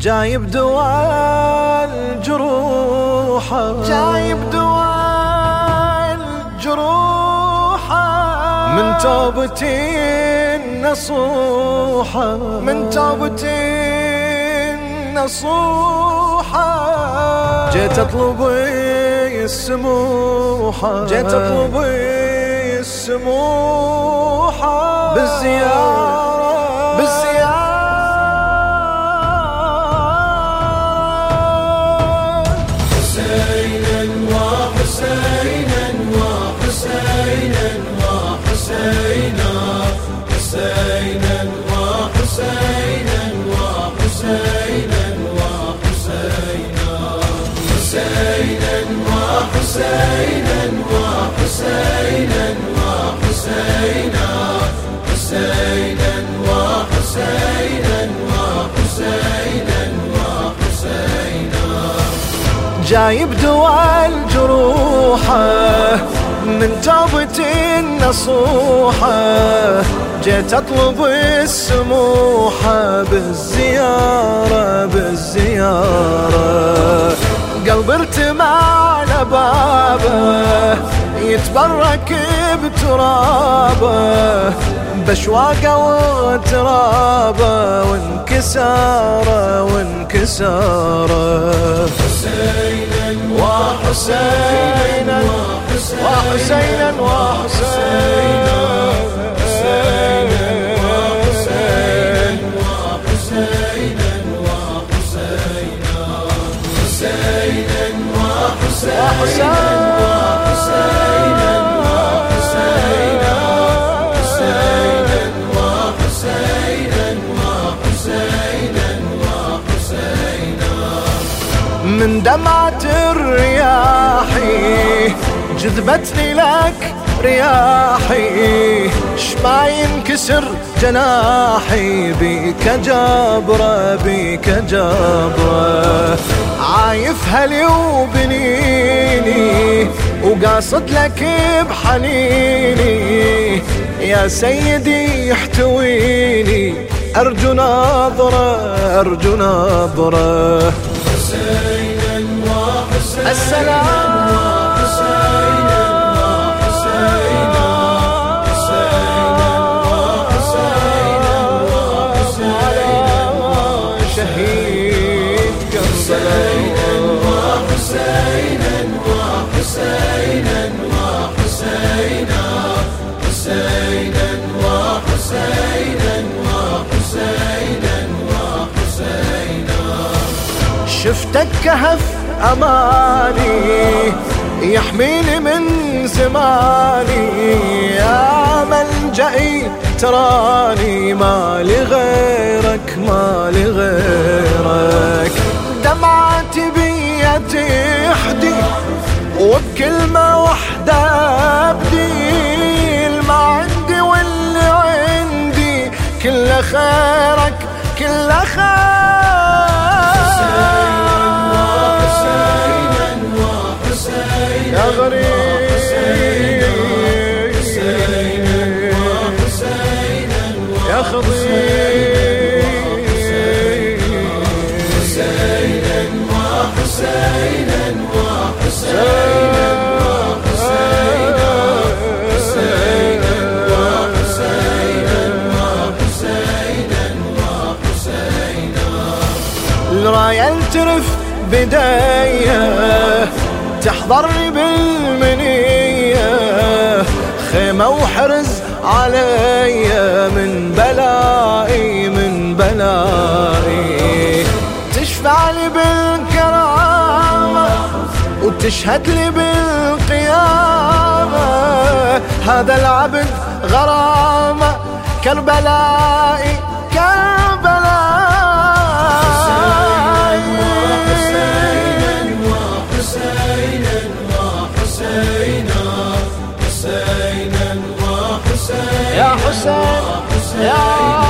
جايب دواء الجروح جايب دواء الجروح من توبتي النصوحة من توبتي النصوحة جيت اطلب السموحة. جيت اطلب السموحة. بالزيارة وحسينا وحسينا وحسينا. حسينا وحسينا وحسينا وحسينا. جايب دواء الجروحة من توبتي النصوحة. جيت أطلب السموحة بالزيارة بالزيارة. قلب ارتمى على بابه يتبرك بترابه بشواقه وترابه وانكساره وانكساره. حسينا وحسينا وحسينا وحسينا من دمعة الرياحي جذبتني لك رياحي. شما ينكسر جناحي بيك جابرة بيك جابرة. عايف هلي وبنيني وقاصد لك بحنيني. يا سيدي احتويني أرجو ناظرة أرجو ناظرة السلام شهيد كربلاء وحسينا وحسينا وحسينا حسينا وحسينا وحسينا وحسينا شفتك كهف أماني يحميني من زماني. يا ملجئي تراني ما لغيرك ما لغيرك. دمعتي بيا تحدي وبكلمة واحدة أبدي. ما عندي واللي عندي كل خيرك كل خير. يا الراية الترف بداية تحضرني بالمنية خيمة وحرز علي من بلائي من بلائي. تشفع لي بالكرامة وتشهد لي بالقيامة. هذا العبد غرامة كربلائي حسين يا حسين يا